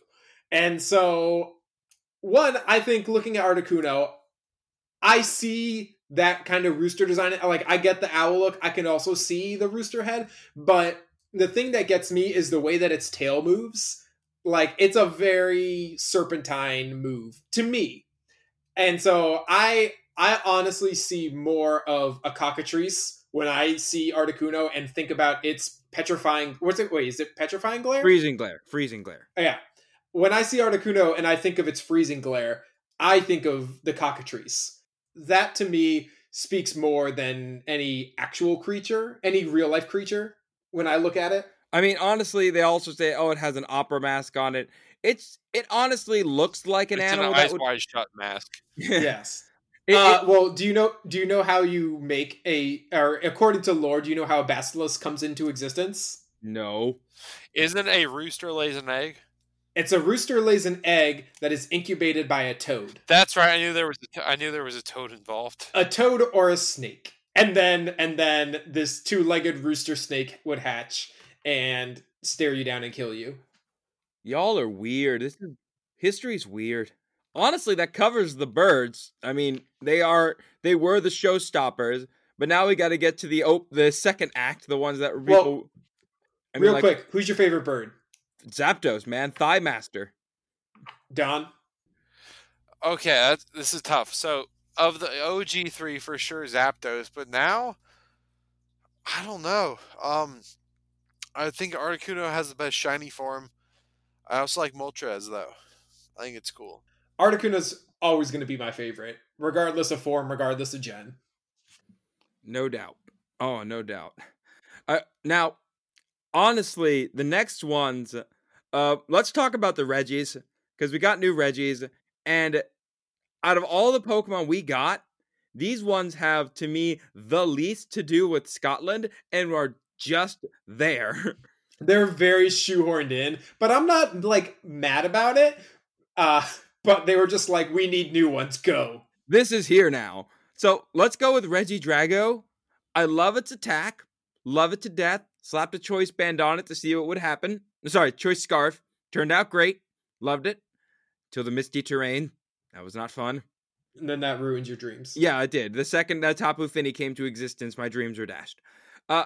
And so, one, I think looking at Articuno, I see that kind of rooster design. Like I get the owl look, I can also see the rooster head, but the thing that gets me is the way that its tail moves. Like it's a very serpentine move to me. And so I I honestly see more of a cockatrice when I see Articuno and think about its petrifying what's it wait, is it petrifying glare? Freezing glare. Freezing glare. Oh, Yeah. When I see Articuno and I think of its freezing glare, I think of the cockatrice. That to me speaks more than any actual creature, any real life creature when I look at it. I mean, honestly, they also say, "Oh, it has an opera mask on it." It's it honestly looks like an it's animal an that eyes would. wide shut mask. yes. <laughs> It- uh, it- well, do you know? Do you know how you make a, or according to lore, do you know how a basilisk comes into existence? no. Isn't a rooster lays an egg? It's a rooster lays an egg that is incubated by a toad, That's right. I knew there was. A to- I knew there was a toad involved. a toad or a snake, and then and then this two-legged rooster snake would hatch and stare you down and kill you. Y'all are weird. This is history's weird. Honestly, that covers the birds. I mean, they are they were the showstoppers, but now we got to get to the op- the second act, the ones that were Well, people. I mean, Real like quick, who's your favorite bird? Zapdos, man, Thigh Master. Don. Okay, that's, this is tough. So of the OG three for sure, Zapdos, but now I don't know. Um, I think Articuno has the best shiny form. I also like Moltres though. I think it's cool. Articuno's always going to be my favorite, regardless of form, regardless of gen. No doubt. Oh, no doubt. Uh, now, honestly, the next ones, uh, let's talk about the Regis because we got new Regis, and out of all the Pokemon we got, these ones have to me the least to do with Scotland and are just there. <laughs> They're very shoehorned in, but I'm not like mad about it. Uh, <laughs> but they were just like, we need new ones. Go. this is here now. So let's go with Regidrago. I love its attack, love it to death. Slapped a choice band on it to see what would happen. Sorry, choice scarf. Turned out great. Loved it. Till the misty terrain. That was not fun. And then that ruins your dreams. Yeah, it did. The second that Tapu Fini came to existence, my dreams were dashed. Uh,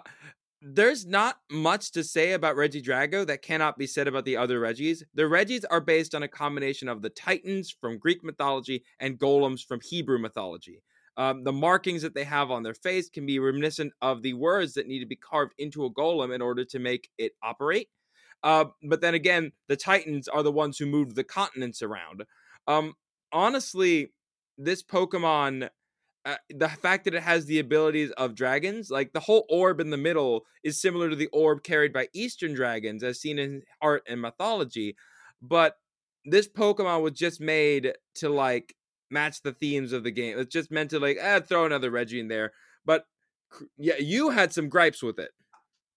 there's not much to say about Regidrago that cannot be said about the other Regis. The Regis are based on a combination of the Titans from Greek mythology and golems from Hebrew mythology. Um, the markings that they have on their face can be reminiscent of the words that need to be carved into a golem in order to make it operate. Uh, but then again, the Titans are the ones who moved the continents around. Um, honestly, this Pokemon, uh, the fact that it has the abilities of dragons, like the whole orb in the middle, is similar to the orb carried by Eastern dragons, as seen in art and mythology. But this Pokemon was just made to like match the themes of the game. It's just meant to like eh, throw another Regi in there. But yeah, you had some gripes with it.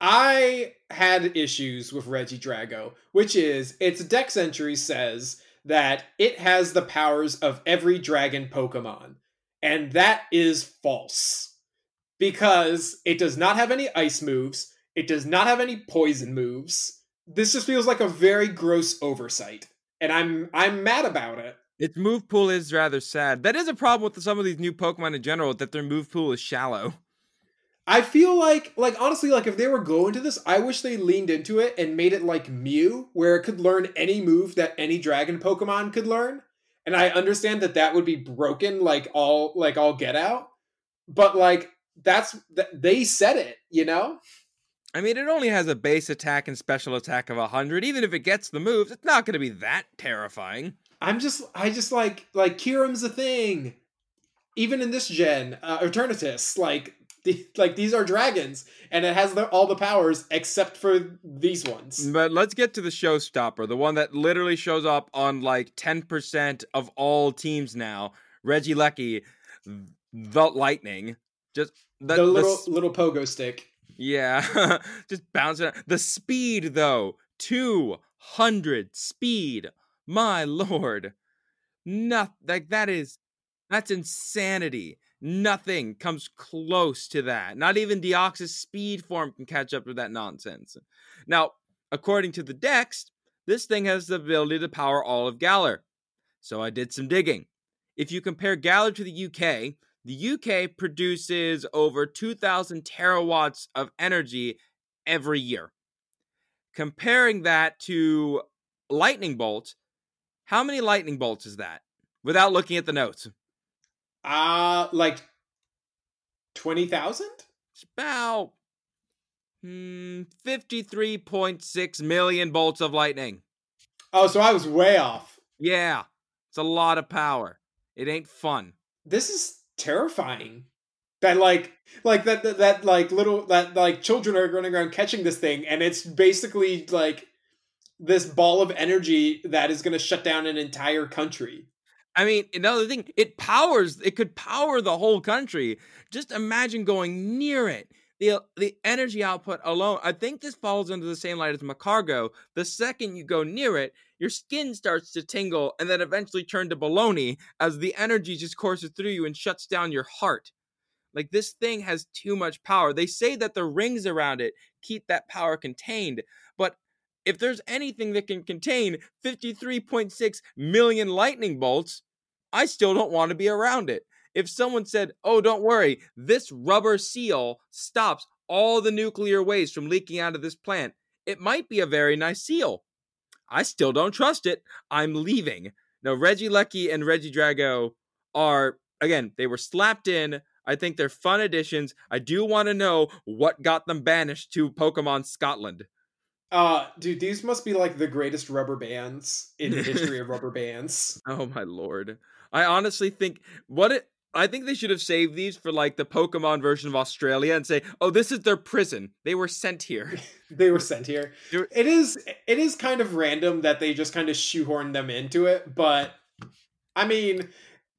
I had issues with Regidrago, which is its dex entry says that it has the powers of every dragon Pokemon. And that is false. Because it does not have any ice moves, it does not have any poison moves. This just feels like a very gross oversight. And I'm I'm mad about it. Its move pool is rather sad. That is a problem with some of these new Pokemon in general, that their move pool is shallow. <laughs> I feel like, like honestly, like if they were going to this, I wish they leaned into it and made it like Mew, where it could learn any move that any Dragon Pokemon could learn. And I understand that that would be broken, like all, like all get out. But like that's that they said it, you know. I mean, it only has a base attack and special attack of 100. Even if it gets the moves, it's not going to be that terrifying. I'm just, I just like, like Kyurem's a thing. Even in this gen, uh, Eternatus, like, <laughs> the, like these are dragons, and it has the, all the powers except for these ones. But let's get to the showstopper, the one that literally shows up on like 10% of all teams now. Regieleki, the Lightning. Just the, the little s- little pogo stick. Yeah, <laughs> just bouncing. The speed, though, 200 speed. My <laughs> lord. Not like that is that's insanity. Nothing comes close to that. Not even Deoxys speed form can catch up to that nonsense. Now, according to the Dex, this thing has the ability to power all of Galar. So I did some digging. If you compare Galar to the UK, The UK produces over 2,000 terawatts of energy every year. Comparing that to lightning bolts, how many lightning bolts is that? Without looking at the notes. Uh like 20,000? It's about hmm, 53.6 million bolts of lightning. Oh, so I was way off. Yeah, it's a lot of power. It ain't fun. This is terrifying. That like like that, that that like little that like children are running around catching this thing and it's basically like this ball of energy that is going to shut down an entire country. I mean, another thing, it powers, it could power the whole country. Just imagine going near it. The, the energy output alone, I think this falls under the same light as Magcargo. The second you go near it, your skin starts to tingle and then eventually turn to baloney as the energy just courses through you and shuts down your heart. Like this thing has too much power. They say that the rings around it keep that power contained, if there's anything that can contain 53.6 million lightning bolts, I still don't want to be around it. If someone said, oh, don't worry, this rubber seal stops all the nuclear waste from leaking out of this plant, it might be a very nice seal. I still don't trust it. I'm leaving. Now, Regieleki and Regidrago are, again, they were slapped in. I think they're fun additions. I do want to know what got them banished to Pokemon Scotland. Uh, dude, these must be like the greatest rubber bands in the <laughs> history of rubber bands. Oh my lord. I honestly think what it I think they should have saved these for like the Pokemon version of Australia and say, "Oh, this is their prison. They were sent here." <laughs> they were sent here. <laughs> It is it is kind of random that they just kind of shoehorned them into it, but I mean,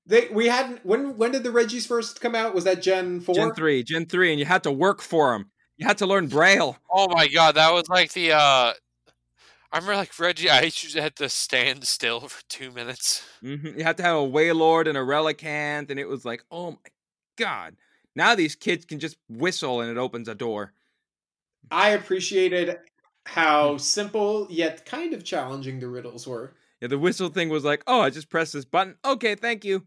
they we hadn't when when did the Regis first come out? Was that Gen 4? Gen 3, Gen 3 and you had to work for them. You had to learn braille. Oh my god, that was like the uh I remember like Reggie I used to had to stand still for two minutes. Mhm. You had to have a Wailord and a Relicanth and it was like, "Oh my god." Now these kids can just whistle and it opens a door. I appreciated how simple yet kind of challenging the riddles were. Yeah, the whistle thing was like, "Oh, I just press this button. Okay, thank you."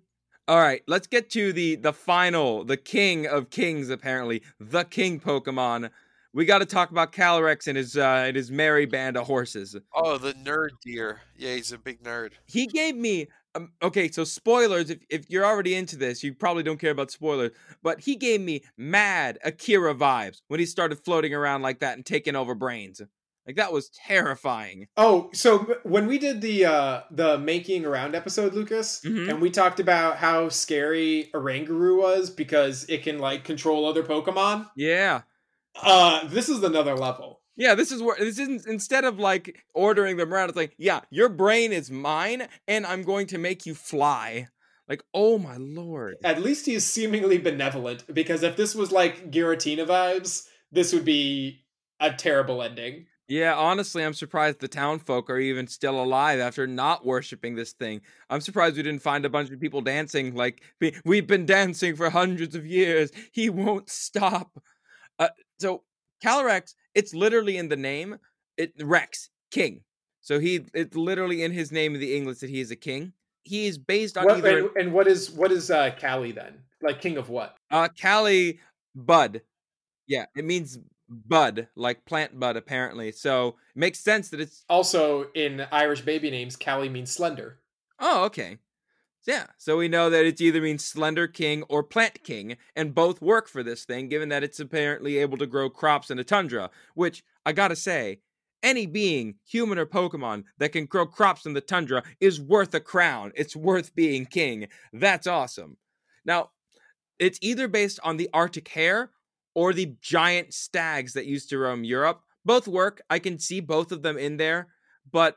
All right, let's get to the the final, the king of kings apparently, the king Pokemon. We got to talk about Calyrex and his uh, and his merry band of horses. Oh, the nerd deer. Yeah, he's a big nerd. He gave me um, okay, so spoilers. If if you're already into this, you probably don't care about spoilers. But he gave me mad Akira vibes when he started floating around like that and taking over brains. Like that was terrifying. Oh, so when we did the uh the making around episode, Lucas, Mhm. and we talked about how scary Oranguru was because it can like control other Pokemon. Yeah. Uh this is another level. Yeah, this is where this isn't instead of like ordering them around, it's like, yeah, your brain is mine and I'm going to make you fly. Like, oh my lord. At least he is seemingly benevolent because if this was like Giratina vibes, this would be a terrible ending. Yeah, honestly, I'm surprised the town folk are even still alive after not worshiping this thing. I'm surprised we didn't find a bunch of people dancing like "We- we've been dancing for hundreds of years. He won't stop. Uh, so Calyrex, it's literally in the name. It Rex, king. So he it's literally in his name in the English that he is a king. He is based on What, either and, and what is what is uh Callie then? Like king of what? uh Cali Bud. Yeah, it means bud, like plant bud apparently. So it makes sense that it's Also in Irish baby names, Callie means slender. Oh, okay. Yeah, so we know that it's either means Slender King or Plant King, and both work for this thing, given that it's apparently able to grow crops in a tundra. Which, I gotta say, any being, human or Pokemon, that can grow crops in the tundra is worth a crown. It's worth being king. That's awesome. Now, it's either based on the Arctic hare or the giant stags that used to roam Europe. Both work. I can see both of them in there, but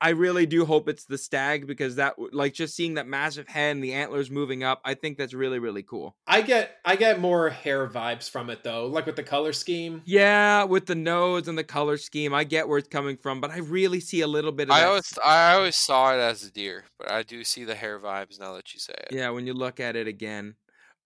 I really do hope it's the stag because that like just seeing that massive head and the antlers moving up, I think that's really really cool. I get I get more hair vibes from it though, like with the color scheme. Yeah, with the nose and the color scheme, I get where it's coming from, but I really see a little bit of I that- always I always saw it as a deer, but I do see the hair vibes now that you say it. Yeah, when you look at it again.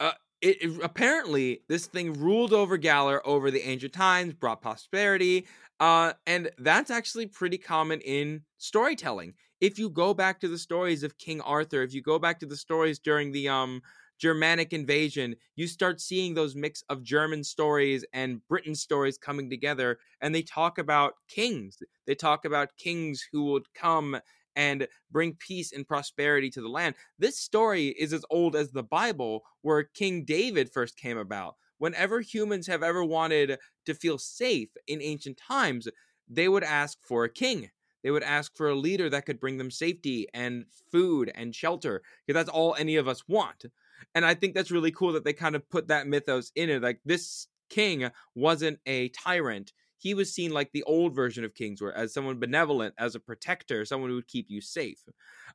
Uh it, it- apparently this thing ruled over Galar over the ancient times, brought prosperity, uh, and that's actually pretty common in storytelling. If you go back to the stories of King Arthur, if you go back to the stories during the um Germanic invasion, you start seeing those mix of German stories and Britain stories coming together. And they talk about kings. They talk about kings who would come and bring peace and prosperity to the land. This story is as old as the Bible, where King David first came about. Whenever humans have ever wanted to feel safe in ancient times, they would ask for a king. They would ask for a leader that could bring them safety and food and shelter, because that's all any of us want. And I think that's really cool that they kind of put that mythos in it. Like this king wasn't a tyrant. He was seen like the old version of kings were as someone benevolent, as a protector, someone who would keep you safe.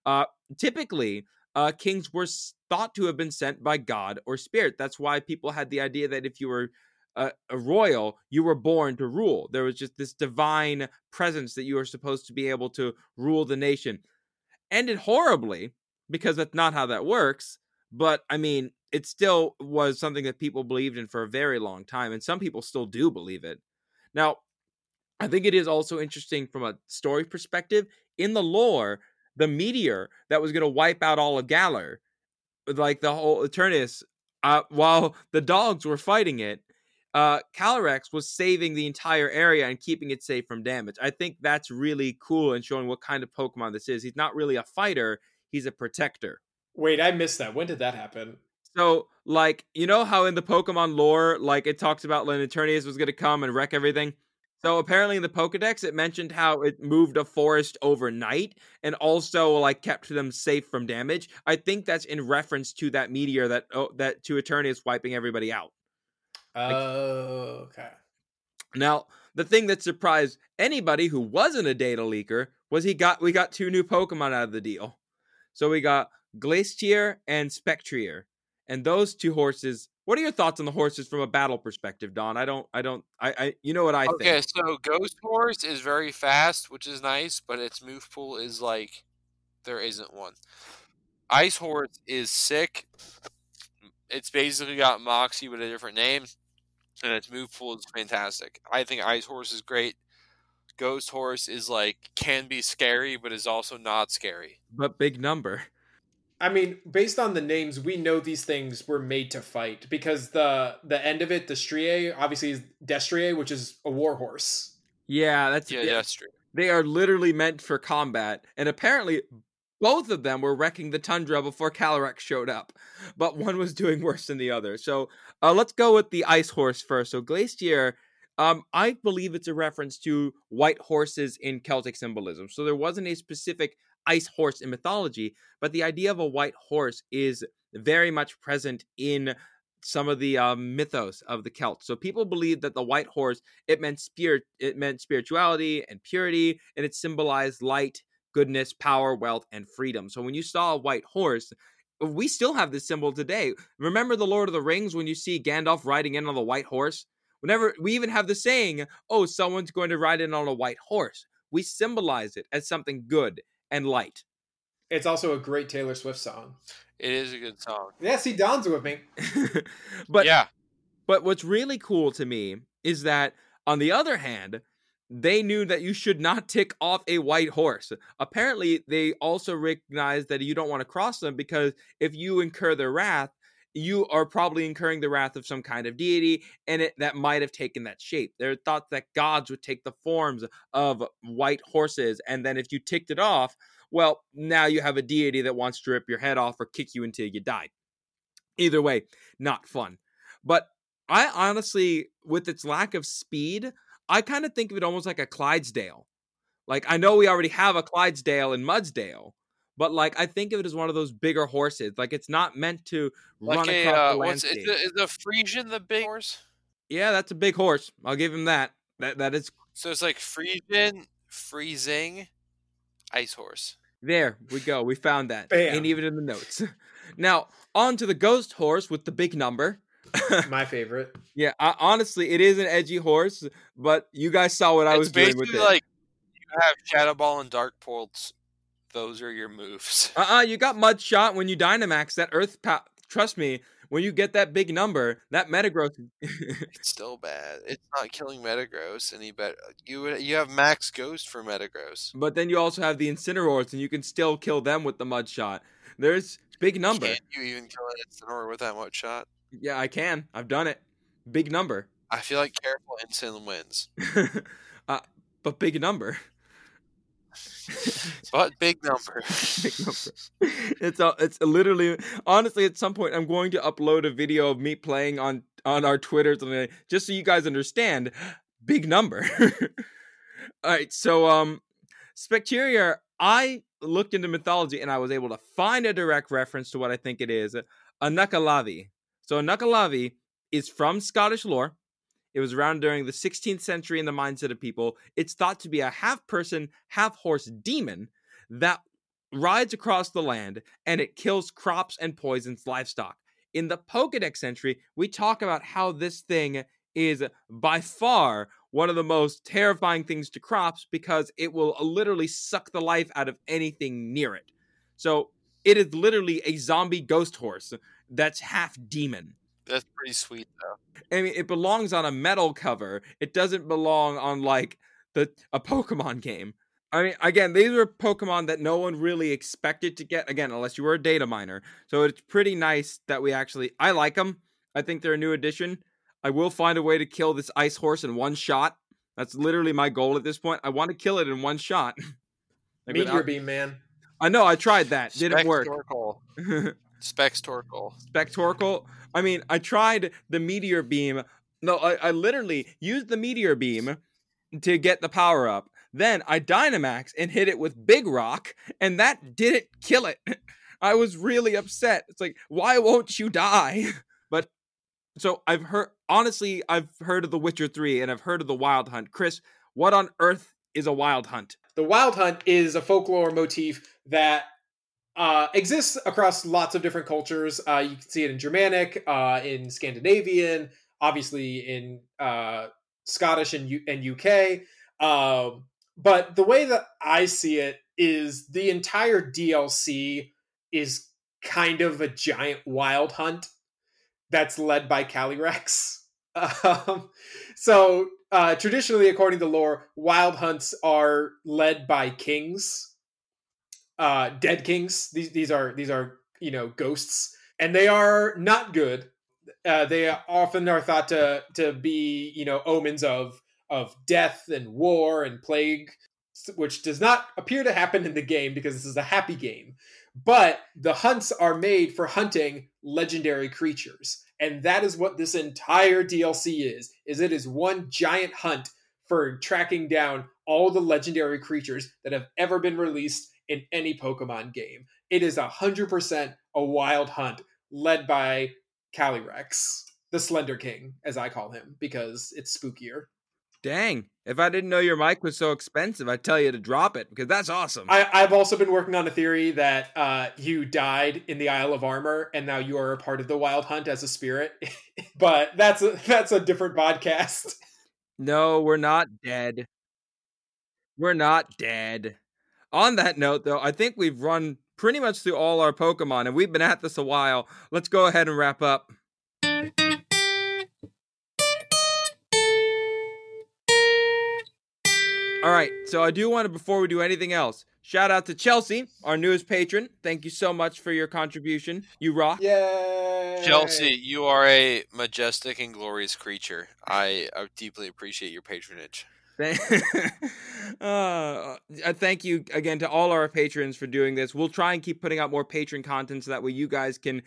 Uh, typically, uh, kings were thought to have been sent by God or spirit. That's why people had the idea that if you were a, a, royal, you were born to rule. There was just this divine presence that you were supposed to be able to rule the nation. Ended horribly because that's not how that works. But I mean, it still was something that people believed in for a very long time, and some people still do believe it. Now, I think it is also interesting from a story perspective. In the lore, the meteor that was going to wipe out all of Galar, like the whole Eternatus, uh, while the dogs were fighting it, uh, Calyrex was saving the entire area and keeping it safe from damage. I think that's really cool and showing what kind of Pokemon this is. He's not really a fighter; he's a protector. Wait, I missed that. When did that happen? So, like, you know how in the Pokemon lore, like, it talks about when Eternatus was going to come and wreck everything? So apparently in the Pokedex, it mentioned how it moved a forest overnight and also like kept them safe from damage. I think that's in reference to that meteor that oh, that to Eternatus wiping everybody out. Oh, uh, okay. Now the thing that surprised anybody who wasn't a data leaker was he got we got two new Pokemon out of the deal. So we got Glastrier and Spectrier. And those two horses what are your thoughts on the horses from a battle perspective, Don? I don't, I don't, I, I you know what I okay, think. Okay, so Ghost Horse is very fast, which is nice, but its move pool is like there isn't one. Ice Horse is sick. It's basically got Moxie with a different name, and its move pool is fantastic. I think Ice Horse is great. Ghost Horse is like can be scary, but is also not scary. But big number. I mean, based on the names, we know these things were made to fight because the the end of it, Destrier, obviously is Destrier, which is a war horse. Yeah, that's yeah, Destrier. They are literally meant for combat, and apparently both of them were wrecking the tundra before Calyrex showed up, but one was doing worse than the other. So uh, let's go with the ice horse first. So Glastrier, um, I believe it's a reference to white horses in Celtic symbolism. So there wasn't a specific ice horse in mythology, but the idea of a white horse is very much present in some of the uh, mythos of the Celts. So people believed that the white horse it meant spirit, it meant spirituality and purity, and it symbolized light, goodness, power, wealth, and freedom. So when you saw a white horse, we still have this symbol today. Remember the Lord of the Rings when you see Gandalf riding in on the white horse? Whenever we even have the saying, "Oh, someone's going to ride in on a white horse." We symbolize it as something good and light. It's also a great Taylor Swift song. It is a good song. Yeah, see, Don's with me. <laughs> but yeah, but what's really cool to me is that on the other hand, they knew that you should not tick off a white horse. Apparently, they also recognized that you don't want to cross them because if you incur their wrath, you are probably incurring the wrath of some kind of deity, and it that might have taken that shape. There are thoughts that gods would take the forms of white horses, and then if you ticked it off, well, now you have a deity that wants to rip your head off or kick you until you die. Either way, not fun. But I honestly, with its lack of speed, I kind of think of it almost like a Clydesdale. Like I know we already have a Clydesdale in Mudsdale, but like I think of it as one of those bigger horses. Like it's not meant to like run a, across uh, the landscape. Is the, is the Frisian the big horse? Yeah, that's a big horse. I'll give him that. That that is. So it's like Frisian, freezing, ice horse. There we go. We found that. Bam. Ain't even in the notes. <laughs> now on to the ghost horse with the big number. <laughs> My favorite. Yeah, I, honestly, it is an edgy horse, but you guys saw what it's I was doing with it. Like you have Shadow Ball and Dark Pulse those are your moves. Uh <laughs> uh-uh, uh you got Mud Shot when you Dynamax that Earth Trust me, when you get that big number, that Metagross. <laughs> it's still bad. It's not killing Metagross any better. You you have Max Ghost for Metagross. But then you also have the Incineroars, and you can still kill them with the Mud Shot. There's Big number. Can you even kill an Incineroar with that Mud Shot? Yeah, I can. I've done it. Big number. I feel like careful Incin wins, <laughs> uh, but big number. <laughs> but big number. <laughs> big number. It's a, it's literally honestly at some point I'm going to upload a video of me playing on on our Twitter something, just so you guys understand big number. <laughs> All right, so um Spectrier I looked into mythology and I was able to find a direct reference to what I think it is a Nuckelavee. So a Nuckelavee is from Scottish lore. It was around during the 16th century in the mindset of people. It's thought to be a half person, half horse demon that rides across the land and it kills crops and poisons livestock. In the Pokedex entry, we talk about how this thing is by far one of the most terrifying things to crops because it will literally suck the life out of anything near it. So it is literally a zombie ghost horse that's half demon. That's pretty sweet though. I mean, it belongs on a metal cover. It doesn't belong on like the a Pokemon game. I mean, again, these are Pokemon that no one really expected to get. Again, unless you were a data miner, so it's pretty nice that we actually. I like them. I think they're a new addition. I will find a way to kill this ice horse in one shot. That's literally my goal at this point. I want to kill it in one shot. <laughs> like Meteor without... beam, man. I know. I tried that. Didn't work. <laughs> Spectorcle. Spectorcle. I mean, I tried the meteor beam. No, I, I literally used the meteor beam to get the power up. Then I Dynamax and hit it with Big Rock, and that didn't kill it. <laughs> I was really upset. It's like, why won't you die? <laughs> But so I've heard, honestly, I've heard of The Witcher 3 and I've heard of the Wild Hunt. Chris, what on earth is a Wild Hunt? The Wild Hunt is a folklore motif that uh, exists across lots of different cultures. Uh, you can see it in Germanic, uh, in Scandinavian, obviously in uh, Scottish and, U- and UK. Um, but the way that I see it is the entire DLC is kind of a giant wild hunt that's led by Calyrex. <laughs> Um, so uh, traditionally, according to lore, wild hunts are led by kings, uh, dead kings. These these are these are you know ghosts, and they are not good. Uh, they often are thought to to be you know omens of of death and war and plague, which does not appear to happen in the game because this is a happy game. But the hunts are made for hunting legendary creatures. And that is what this entire DLC is. Is it is one giant hunt for tracking down all the legendary creatures that have ever been released in any Pokemon game. It is 100% a wild hunt led by Calyrex, the Slender King, as I call him, because it's spookier. Dang. If I didn't know your mic was so expensive, I'd tell you to drop it because that's awesome. I, have also been working on a theory that uh, you died in the Isle of Armor and now you are a part of the Wild Hunt as a spirit. <laughs> but that's a, that's a different podcast. No, we're not dead. We're not dead. On that note, though, I think we've run pretty much through all our Pokemon and we've been at this a while. Let's go ahead and wrap up. All right, so I do want to, before we do anything else, shout out to Chelsea, our newest patron. Thank you so much for your contribution. You rock. Yay! Chelsea, you are a majestic and glorious creature. I, I deeply appreciate your patronage. <laughs> uh, thank you again to all our patrons for doing this. We'll try and keep putting out more patron content so that way you guys can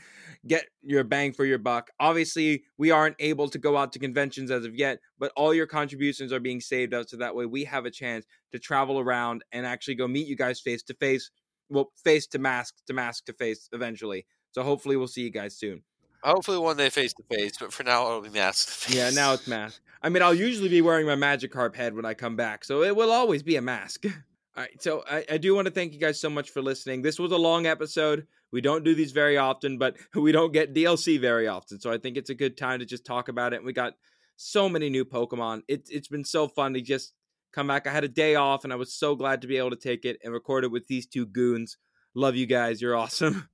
get your bang for your buck. Obviously, we aren't able to go out to conventions as of yet, but all your contributions are being saved up so that way we have a chance to travel around and actually go meet you guys face to face. Well, face to mask to mask to face eventually. So hopefully, we'll see you guys soon. Hopefully one day face to face, but for now it'll be mask. Yeah, now it's mask. I mean, I'll usually be wearing my Magikarp head when I come back, so it will always be a mask. <laughs> All right, so I, I do want to thank you guys so much for listening. This was a long episode. We don't do these very often, but <laughs> we don't get DLC very often, so I think it's a good time to just talk about it. We got so many new Pokemon. It's it's been so fun to just come back. I had a day off, and I was so glad to be able to take it and record it with these two goons. Love you guys. You're awesome. <laughs>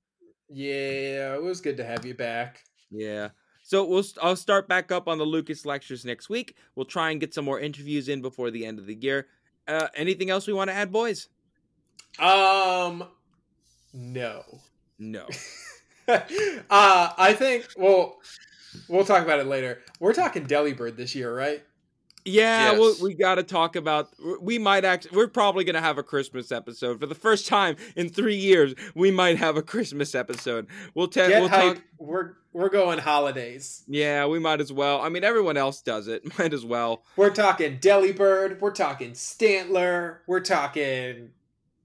Yeah, it was good to have you back. Yeah. So we'll I'll start back up on the Lucas lectures next week. We'll try and get some more interviews in before the end of the year. Uh, anything else we want to add, boys? Um, no, no. <laughs> uh, I think. Well, we'll talk about it later. We're talking Delibird this year, right? Yeah, well, Yes. we got to talk about. We might actually. We're probably gonna have a Christmas episode for the first time in three years. We might have a Christmas episode. We'll, te- we'll talk. We're we're going holidays. Yeah, we might as well. I mean, everyone else does it. <laughs> Might as well. We're talking Delibird. We're talking Stantler. We're talking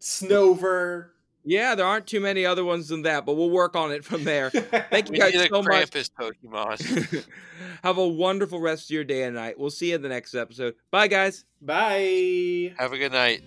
Snover. Yeah, there aren't too many other ones than that, but we'll work on it from there. <laughs> Thank you guys need a so much. Krampus Pokemon. <laughs> have a wonderful rest of your day and night. We'll see you in the next episode. Bye, guys. Bye. Have a good night.